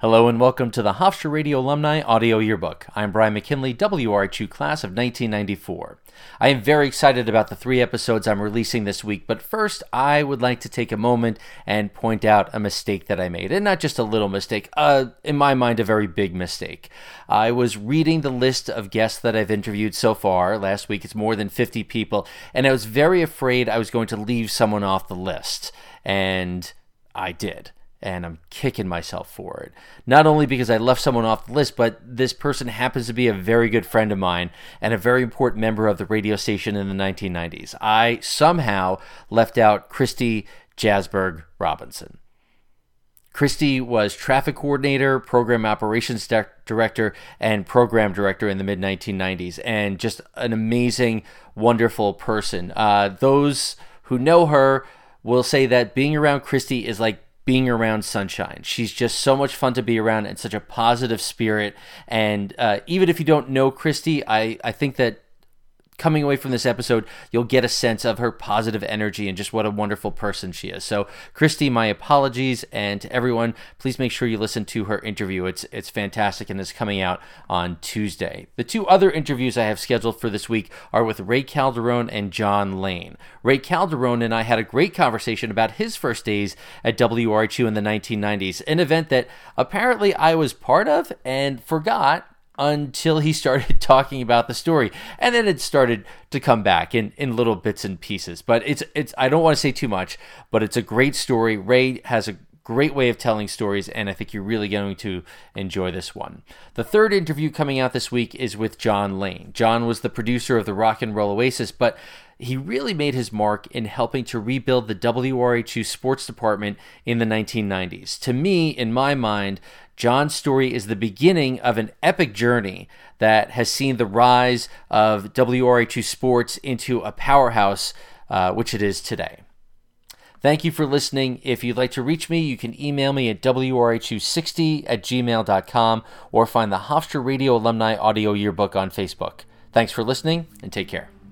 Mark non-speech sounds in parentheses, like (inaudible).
Hello and welcome to the Hofstra Radio Alumni Audio Yearbook. I'm Brian McKinley, WRHU class of 1994. I am very excited about the three episodes I'm releasing this week, but first I would like to take a moment and point out a mistake that I made. And not just a little mistake, uh, in my mind, a very big mistake. I was reading the list of guests that I've interviewed so far. Last week it's more than 50 people, and I was very afraid I was going to leave someone off the list. And I did and I'm kicking myself for it. Not only because I left someone off the list, but this person happens to be a very good friend of mine and a very important member of the radio station in the 1990s. I somehow left out Kristi Jasberg Robinson. Kristi was traffic coordinator, program operations director, and program director in the mid 1990s, and just an amazing, wonderful person. Uh, those who know her will say that being around Kristi is like being around Sunshine. She's just so much fun to be around and such a positive spirit. And uh, even if you don't know Kristi, I, I think that coming away from this episode, you'll get a sense of her positive energy and just what a wonderful person she is. So, Kristi, my apologies, and to everyone, please make sure you listen to her interview. It's it's fantastic and is coming out on Tuesday. The two other interviews I have scheduled for this week are with Ray Calderon and Jon Lane. Ray Calderon and I had a great conversation about his first days at WRHU in the 1990s, an event that apparently I was part of and forgot until he started (laughs) talking about the story and then it started to come back in in little bits and pieces but it's it's I don't want to say too much but it's a great story Ray has a great way of telling stories and I think you're really going to enjoy this one. The third interview coming out this week is with Jon Lane. Jon was the producer of the Rock and Roll Oasis but he really made his mark in helping to rebuild the WRHU sports department in the 1990s. To me, in my mind, Jon's story is the beginning of an epic journey that has seen the rise of WRHU sports into a powerhouse, uh, which it is today. Thank you for listening. If you'd like to reach me, you can email me at WRHU60 at gmail.com or find the Hofstra Radio Alumni Audio Yearbook on Facebook. Thanks for listening and take care.